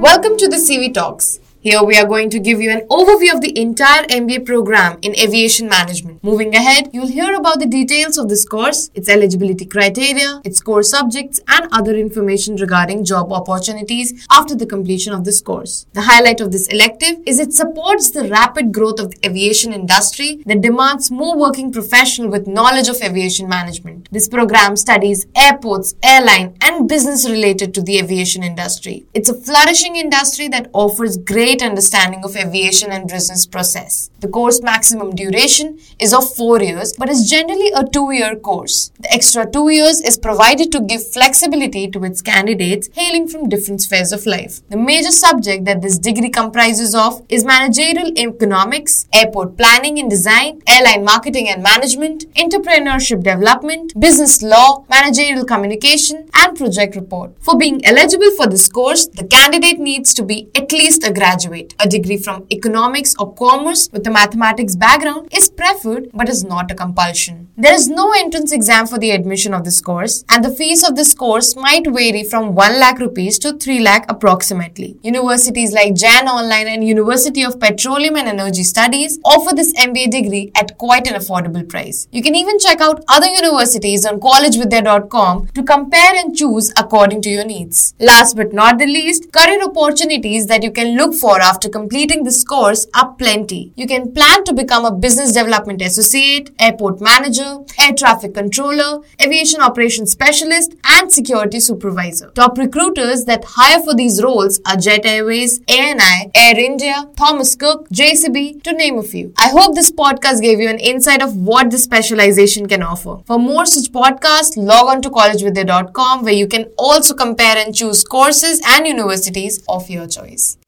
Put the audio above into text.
Welcome to the CV Talks. Here we are going to give you an overview of the entire MBA program in aviation management. Moving ahead, you'll hear about the details of this course, its eligibility criteria, its core subjects, and other information regarding job opportunities after the completion of this course. The highlight of this elective is it supports the rapid growth of the aviation industry that demands more working professionals with knowledge of aviation management. This program studies airports, airline, and business related to the aviation industry. It's a flourishing industry that offers great great understanding of aviation and business process. The course maximum duration is of 4 years but is generally a 2 year course. The extra 2 years is provided to give flexibility to its candidates hailing from different spheres of life. The major subject that this degree comprises of is managerial economics, airport planning and design, airline marketing and management, entrepreneurship development, business law, managerial communication, and project report. For being eligible for this course, the candidate needs to be at least a graduate graduate. A degree from economics or commerce with a mathematics background is preferred but is not a compulsion. There is no entrance exam for the admission of this course and the fees of this course might vary from 1 lakh rupees to 3 lakh approximately. Universities like Jain Online and University of Petroleum and Energy Studies offer this MBA degree at quite an affordable price. You can even check out other universities on collegevidya.com to compare and choose according to your needs. Last but not the least, career opportunities that you can look for for after completing this course are plenty. You can plan to become a business development associate, airport manager, air traffic controller, aviation operations specialist, and security supervisor. Top recruiters that hire for these roles are Jet Airways, ANI, Air India, Thomas Cook, JCB, to name a few. I hope this podcast gave you an insight of what this specialization can offer. For more such podcasts, log on to collegevidya.com where you can also compare and choose courses and universities of your choice.